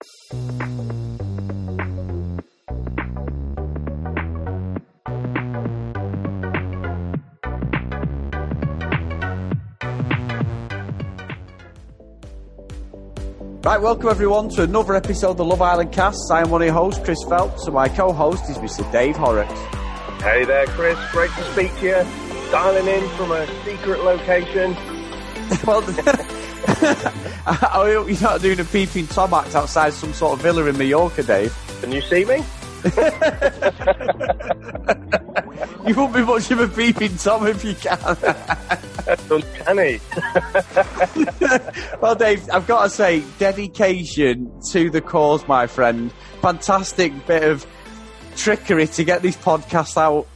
Right, welcome everyone to another episode of the Love Island cast. I am one of your hosts, Chris Phelps, and my co-host is Mr. Dave Horrocks. Hey there, Chris. Great to speak to you. Dialing in from a secret location. well, I hope you're not doing a peeping Tom act outside some sort of villa in Mallorca, Dave. Can you see me? you won't be much of a peeping Tom if you can. That's uncanny. well, Dave, I've got to say, dedication to the cause, my friend. Fantastic bit of trickery to get this podcast out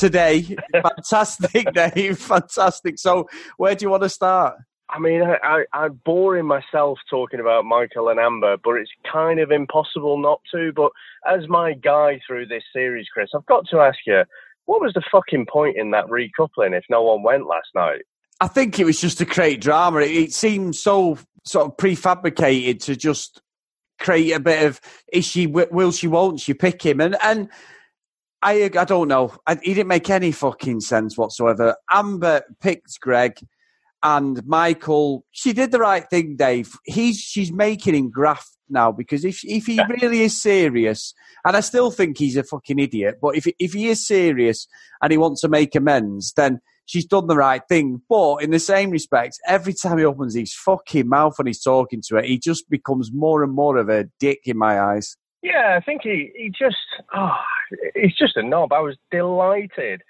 today. Fantastic, Dave. Fantastic. So, where do you want to start? I mean, I, I, am boring myself talking about Michael and Amber, but it's kind of impossible not to. But as my guy through this series, Chris, I've got to ask you, what was the fucking point in that recoupling if no one went last night? I think it was just to create drama. It, it seemed so sort of prefabricated to just create a bit of is she will she won't she pick him and and I I don't know. I, he didn't make any fucking sense whatsoever. Amber picked Greg and Michael, she did the right thing, Dave. He's she's making him graft now because if if he really is serious, and I still think he's a fucking idiot, but if if he is serious and he wants to make amends, then she's done the right thing. But in the same respect, every time he opens his fucking mouth when he's talking to her, he just becomes more and more of a dick in my eyes. Yeah, I think he he just oh, he's just a knob. I was delighted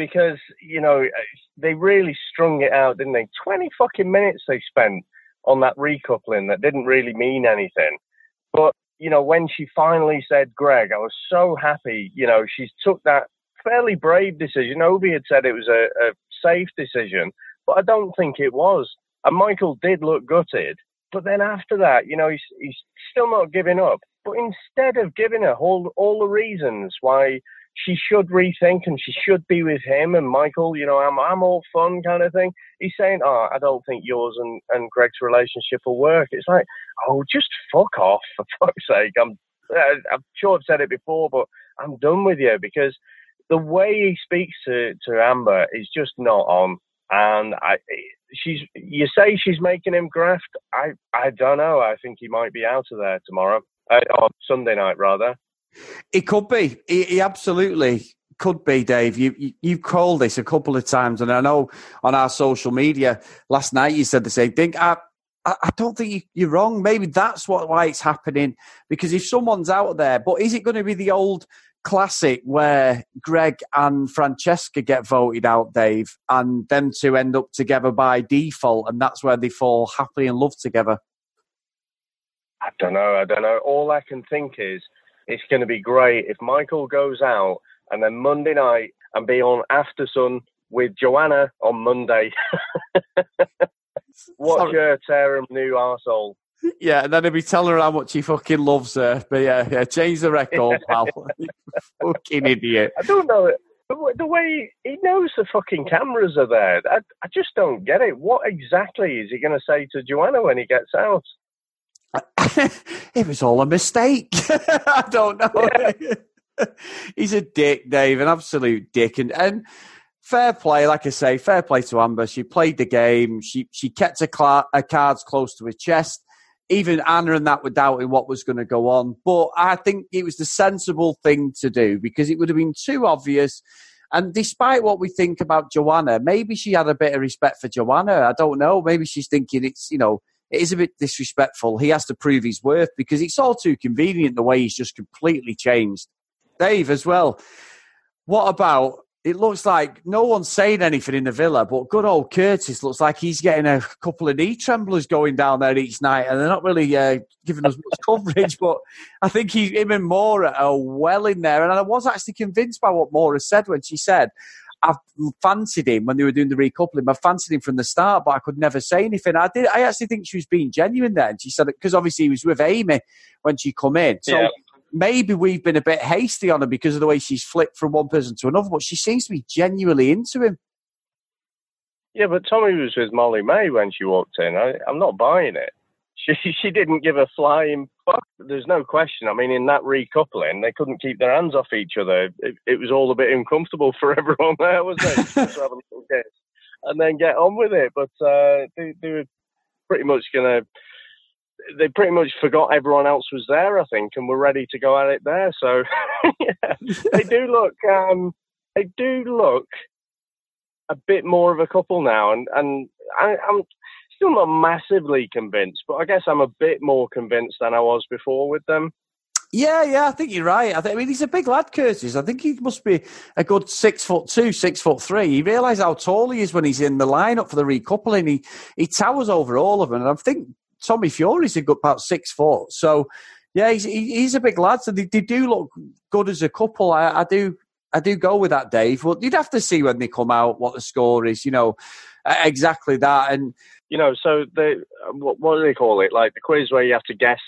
because you know uh, they really strung it out, didn't they? Twenty fucking minutes they spent on that recoupling that didn't really mean anything. But you know, when she finally said Greg, I was so happy. You know, she took that fairly brave decision. Ovie had said it was a, a safe decision, but I don't think it was. And Michael did look gutted. But then after that, you know, he's, he's still not giving up. But instead of giving her all, all the reasons why she should rethink and she should be with him and Michael, you know, I'm, I'm all fun kind of thing. He's saying, oh, I don't think yours and, and Greg's relationship will work. It's like, oh, just fuck off for fuck's sake. I'm, I'm sure I've said it before, but I'm done with you because the way he speaks to, to Amber is just not on. And I, she's, you say she's making him graft. I, I don't know. I think he might be out of there tomorrow, uh, or Sunday night rather. It could be. He absolutely could be, Dave. You, you you've called this a couple of times, and I know on our social media last night you said the same thing. I, I, don't think you're wrong. Maybe that's what why it's happening. Because if someone's out there, but is it going to be the old classic where Greg and Francesca get voted out, Dave, and them two end up together by default, and that's where they fall happily in love together? I don't know. I don't know. All I can think is it's going to be great if Michael goes out and then Monday night and be on After Sun with Joanna on Monday. Watch her tear him new arsehole. Yeah, and then he'll be telling her how much he fucking loves her. But yeah, yeah, change the record, pal. fucking idiot. I don't know. The way he knows the fucking cameras are there, I, I just don't get it. What exactly is he going to say to Joanna when he gets out? it was all a mistake. I don't know. Yeah. He's a dick, Dave, an absolute dick. And, and fair play, like I say, fair play to Amber. She played the game. She she kept her, cl- her cards close to her chest. Even Anna and that were doubting what was going to go on. But I think it was the sensible thing to do because it would have been too obvious. And despite what we think about Joanna, maybe she had a bit of respect for Joanna. I don't know. Maybe she's thinking it's, you know, it is a bit disrespectful. He has to prove his worth because it's all too convenient the way he's just completely changed. Dave, as well. What about? It looks like no one's saying anything in the villa, but good old Curtis looks like he's getting a couple of knee tremblers going down there each night, and they're not really uh, giving us much coverage. But I think he, him and Maura are well in there, and I was actually convinced by what Maura said when she said, I fancied him when they were doing the recoupling. I fancied him from the start, but I could never say anything. I did. I actually think she was being genuine then. She said it because obviously he was with Amy when she come in. So yeah. maybe we've been a bit hasty on her because of the way she's flipped from one person to another. But she seems to be genuinely into him. Yeah, but Tommy was with Molly-Mae when she walked in. I, I'm not buying it. She she didn't give a flying fuck. There's no question. I mean, in that recoupling, they couldn't keep their hands off each other. It, it was all a bit uncomfortable for everyone there, wasn't it? Just have a little kiss and then get on with it. But uh, they, they were pretty much gonna. They pretty much forgot everyone else was there, I think, and were ready to go at it there. So yeah, they do look. Um, they do look a bit more of a couple now, and and I, I'm still not massively convinced, but I guess I'm a bit more convinced than I was before with them. Yeah, yeah, I think you're right. I, think, I mean, he's a big lad, Curtis. I think he must be a good six foot two, six foot three. You realise how tall he is when he's in the lineup for the recoupling. He he towers over all of them, and I think Tommy Fury's a good about six foot. So, yeah, he's he's a big lad. So they, they do look good as a couple. I, I do I do go with that, Dave. Well, you'd have to see when they come out what the score is. You know, exactly that. And you know, so they what, what do they call it? Like the quiz where you have to guess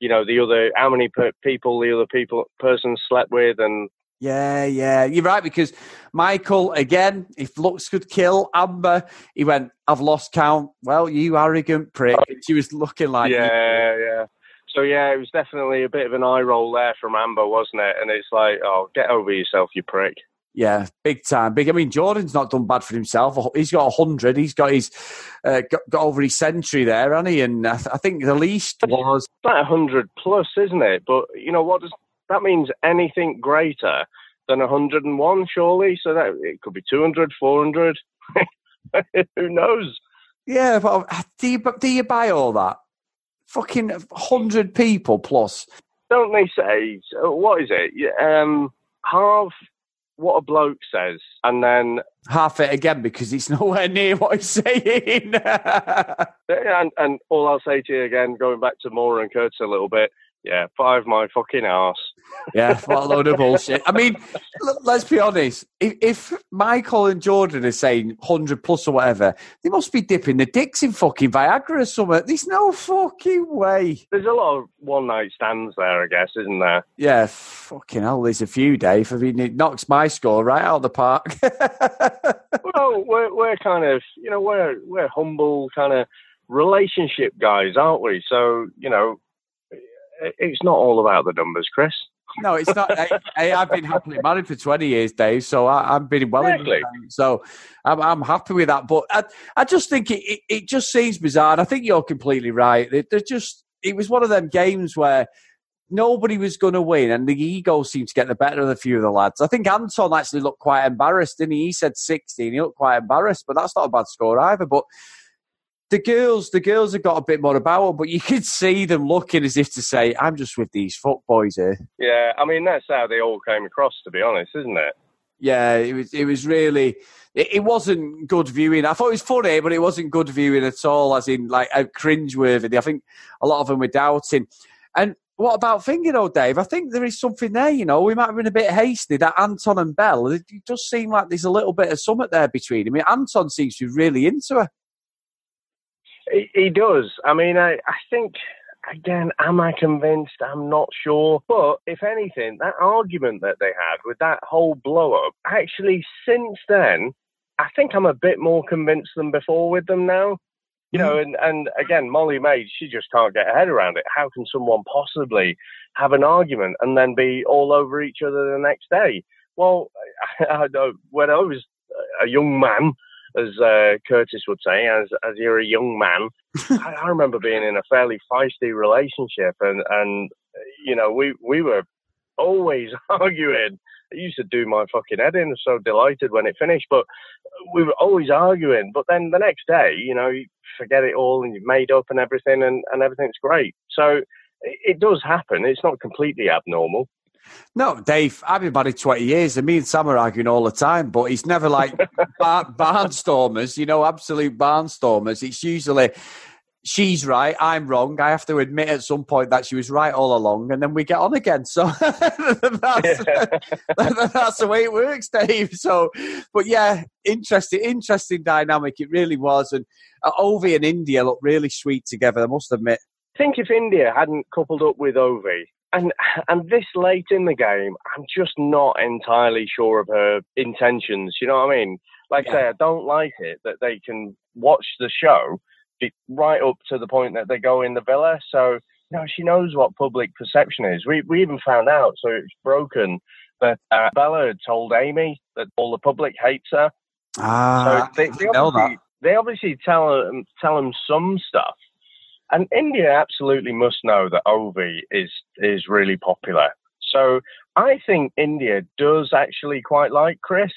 you know the other how many per- people the other people person slept with and yeah, yeah, you're right because Michael again, if looks could kill Amber, he went, "I've lost count." Well, you arrogant prick. Oh. She was looking like yeah, you. yeah. So yeah, it was definitely a bit of an eye roll there from Amber, wasn't it? And it's like, oh, get over yourself, you prick. Yeah, big time. Big. I mean, Jordan's not done bad for himself. He's got hundred. He's got his uh, got, got, over his century there, hasn't he? And I, th- I think the least was about hundred plus, isn't it? But you know what does that means? Anything greater than hundred and one, surely? So that it could be 200, 400. Who knows? Yeah, but uh, do you do you buy all that? Fucking hundred people plus. Don't they say what is it? Um, half what a bloke says, and then half it again because it's nowhere near what he's saying. and, and all I'll say to you again, going back to Maura and Curtis a little bit, yeah, five my fucking ass. yeah, what a load of bullshit. I mean, let's be honest. If, if, Michael and Jordan are saying 100 plus or whatever, they must be dipping the dicks in fucking Viagra or something. There's no fucking way. There's a lot of one night stands there, I guess, isn't there? Yeah, fucking hell, there's a few, Dave. I mean, it knocks my score right out of the park. well, we're, we're kind of, you know, we're, we're humble kind of relationship guys, aren't we? So, you know, it's not all about the numbers, Chris. No, it's not. I, have been happily married for 20 years, Dave, so I, have been well exactly. So I'm, I'm, happy with that. But I, I just think it, it, it, just seems bizarre. And I think you're completely right. It, just, it was one of them games where nobody was going to win, and the ego seemed to get the better of a few of the lads. I think Anton actually looked quite embarrassed, didn't he? He said 16. He looked quite embarrassed, but that's not a bad score either. But the girls, the girls have got a bit more about them, but you could see them looking as if to say, "I'm just with these boys here." Yeah, I mean that's how they all came across, to be honest, isn't it? Yeah, it was. It was really. It, it wasn't good viewing. I thought it was funny, but it wasn't good viewing at all. As in, like, cringeworthy. I think a lot of them were doubting. And what about Finger, though, Dave? I think there is something there. You know, we might have been a bit hasty. That Anton and Belle, it does seem like there's a little bit of summit there between. them. I mean, Anton seems to be really into her. He, he does. I mean, I, I think again, am I convinced? I'm not sure. But if anything, that argument that they had with that whole blow up, actually, since then, I think I'm a bit more convinced than before with them now. You know, hmm. and, and again, Molly-Mae, she just can't get her head around it. How can someone possibly have an argument and then be all over each other the next day? Well, I, I, when I was a young man, as uh, Curtis would say, as as you're a young man. I, I, remember being in a fairly feisty relationship, and and you know we we were always arguing. It used to do my fucking head in. I was so delighted when it finished, but we were always arguing. But then the next day, you know, you forget it all and you've made up and everything, and and everything's great. So it, it does happen. It's not completely abnormal. No, Dave, I've been married 20 years and me and Sam are arguing all the time, but it's never like bar- barnstormers, you know, absolute barnstormers. It's usually she's right, I'm wrong. I have to admit at some point that she was right all along, and then we get on again. So that's, that's the way it works, Dave. So, but yeah, interesting, interesting dynamic. It really was. And uh, Ovie and India look really sweet together, I must admit. I think if India hadn't coupled up with Ovie, and and this late in the game, I'm just not entirely sure of her intentions. You know what I mean? Like yeah. I say, I don't like it that they can watch the show right up to the point that they go in the villa. So you know, she knows what public perception is. We we even found out, so it's broken that uh, Bella had told Amy that all the public hates her. Ah, so they, they, obviously, they obviously tell them tell them some stuff, and India absolutely must know that Ovie is is really popular. So I think India does actually quite like Chris,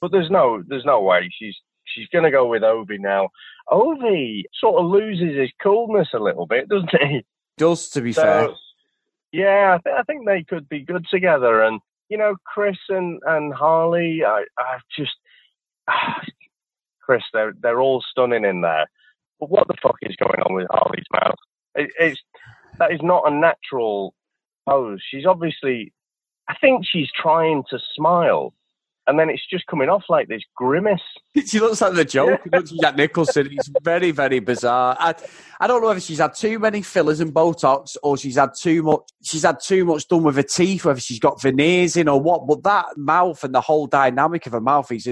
but there's no there's no way she's she's going to go with Ovie now. Ovie sort of loses his coolness a little bit, doesn't he? Does to be so, fair. Yeah, I, th- I, think they could be good together. And you know, Chris and and Harley, I I just Chris, they're they're all stunning in there. But what the fuck is going on with Harley's mouth? It, it's that is not a natural pose. She's obviously, I think she's trying to smile, and then it's just coming off like this grimace. she looks like the joke. Yeah. looks like Nicholson. It's very, very bizarre. I, I don't know if she's had too many fillers and Botox, or she's had too much. She's had too much done with her teeth, whether she's got veneers in or what. But that mouth and the whole dynamic of her mouth is.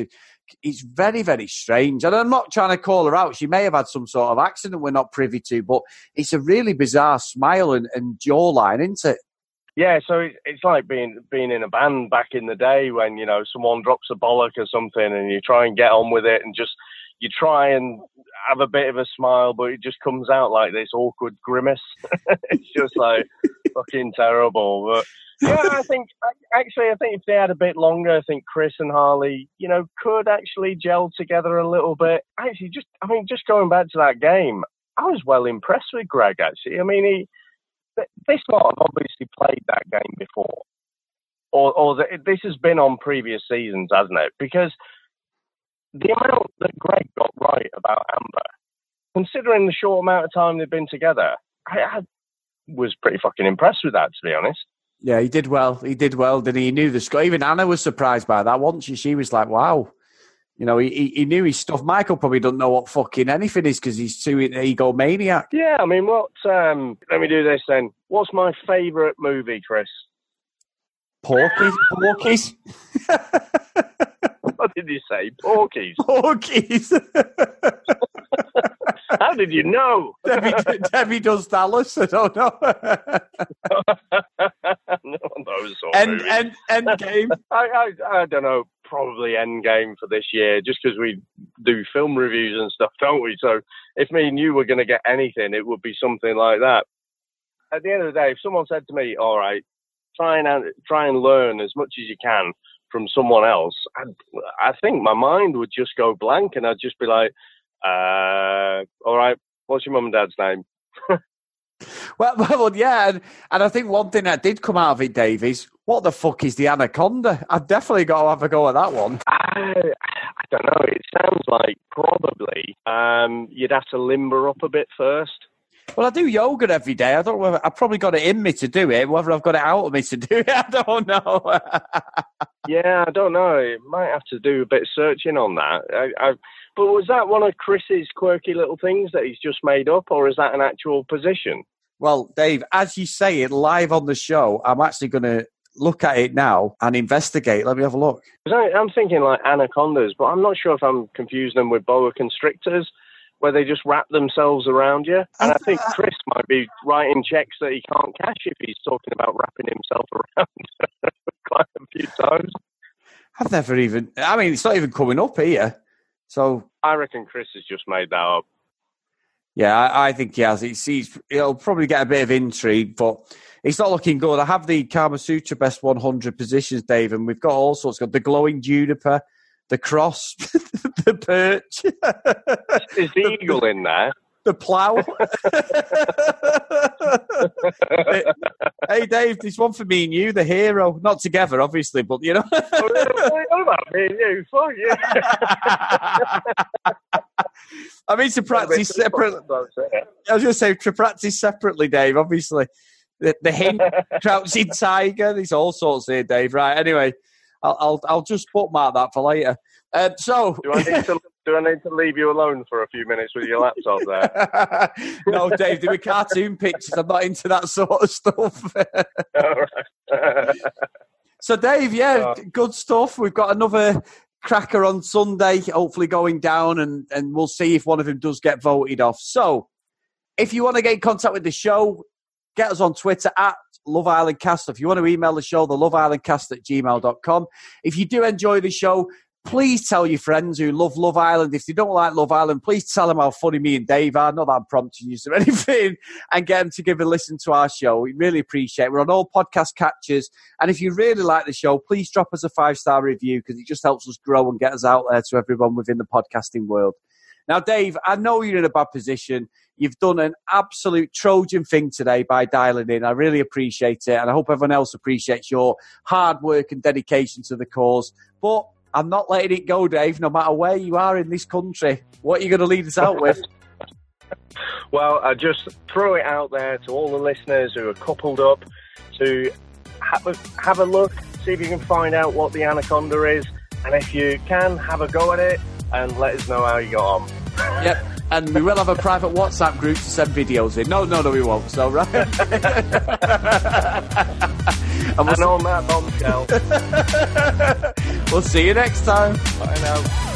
It's very, very strange. And I'm not trying to call her out. She may have had some sort of accident we're not privy to, but it's a really bizarre smile and, and jawline, isn't it? Yeah, so it's like being being in a band back in the day when you know someone drops a bollock or something, and you try and get on with it, and just you try and have a bit of a smile, but it just comes out like this awkward grimace. it's just like fucking terrible. But yeah, I think actually, I think if they had a bit longer, I think Chris and Harley, you know, could actually gel together a little bit. Actually, just I mean, just going back to that game, I was well impressed with Greg. Actually, I mean, he this lot have obviously played that game before, or, or the, this has been on previous seasons, hasn't it? Because the amount that Greg got right about Amber, considering the short amount of time they've been together, I, I was pretty fucking impressed with that, to be honest. Yeah, he did well. He did well, did he? He knew the score. Even Anna was surprised by that, wasn't she? She was like, wow. You know, he, he knew his stuff. Michael probably doesn't know what fucking anything is because he's too an egomaniac. Yeah, I mean, what? Um, let me do this then. What's my favourite movie, Chris? Porkies. Porkies. what did you say? Porkies. Porkies. How did you know? Debbie, Debbie does Dallas. I don't know. no one knows. End, end, end game. I, I, I don't know. Probably end game for this year, just because we do film reviews and stuff, don't we? So if me and you were going to get anything, it would be something like that. At the end of the day, if someone said to me, "All right, try and uh, try and learn as much as you can from someone else," I, I think my mind would just go blank, and I'd just be like, uh, all right, what's your mum and dad's name? well, well, yeah, and, and I think one thing that did come out of it, Dave, is what the fuck is the anaconda? I've definitely got to have a go at that one. I, I don't know. It sounds like probably um, you'd have to limber up a bit first. Well, I do yoga every day. I don't whether I've probably got it in me to do it. Whether I've got it out of me to do it, I don't know. yeah, I don't know. I might have to do a bit of searching on that. I, I, but was that one of Chris's quirky little things that he's just made up, or is that an actual position? Well, Dave, as you say it live on the show, I'm actually going to look at it now and investigate. Let me have a look. I'm thinking like anacondas, but I'm not sure if I'm confusing them with boa constrictors, where they just wrap themselves around you. And I think Chris might be writing checks that he can't cash if he's talking about wrapping himself around quite a few times. I've never even. I mean, it's not even coming up here. So I reckon Chris has just made that up. Yeah, I, I think he has. He's, he's, he'll probably get a bit of intrigue, but it's not looking good. I have the Kama Sutra best 100 positions, Dave, and we've got all sorts. Got the glowing juniper, the cross, the perch. Is the eagle in there? The plough. hey, Dave, this one for me and you, the hero. Not together, obviously, but you know. what about me and you? Fuck I mean, to practice separately. I was going to say to practice separately, Dave. Obviously, the, the hint, crouching tiger. There's all sorts here, Dave. Right. Anyway, I'll I'll, I'll just bookmark that for later. Um, so, do I need to do I need to leave you alone for a few minutes with your laptop there? no, Dave. There were cartoon pictures. I'm not into that sort of stuff. so, Dave, yeah, uh, good stuff. We've got another cracker on Sunday, hopefully going down, and, and we'll see if one of them does get voted off. So, if you want to get in contact with the show, get us on Twitter at Love Island Cast. If you want to email the show, the Love Island Cast at gmail.com. If you do enjoy the show, please tell your friends who love Love Island. If they don't like Love Island, please tell them how funny me and Dave are. Not that I'm prompting you or anything, and get them to give a listen to our show. We really appreciate it. We're on all podcast catchers. And if you really like the show, please drop us a five star review because it just helps us grow and get us out there to everyone within the podcasting world. Now, Dave, I know you're in a bad position. You've done an absolute Trojan thing today by dialing in. I really appreciate it. And I hope everyone else appreciates your hard work and dedication to the cause. But I'm not letting it go, Dave, no matter where you are in this country. What are you going to lead us out with? well, I just throw it out there to all the listeners who are coupled up to have a, have a look, see if you can find out what the anaconda is. And if you can, have a go at it and let us know how you got on. Yep. And we will have a private WhatsApp group to send videos in. No, no, no, we won't. So, right. and we'll and on that bombshell. We'll see you next time. Bye now.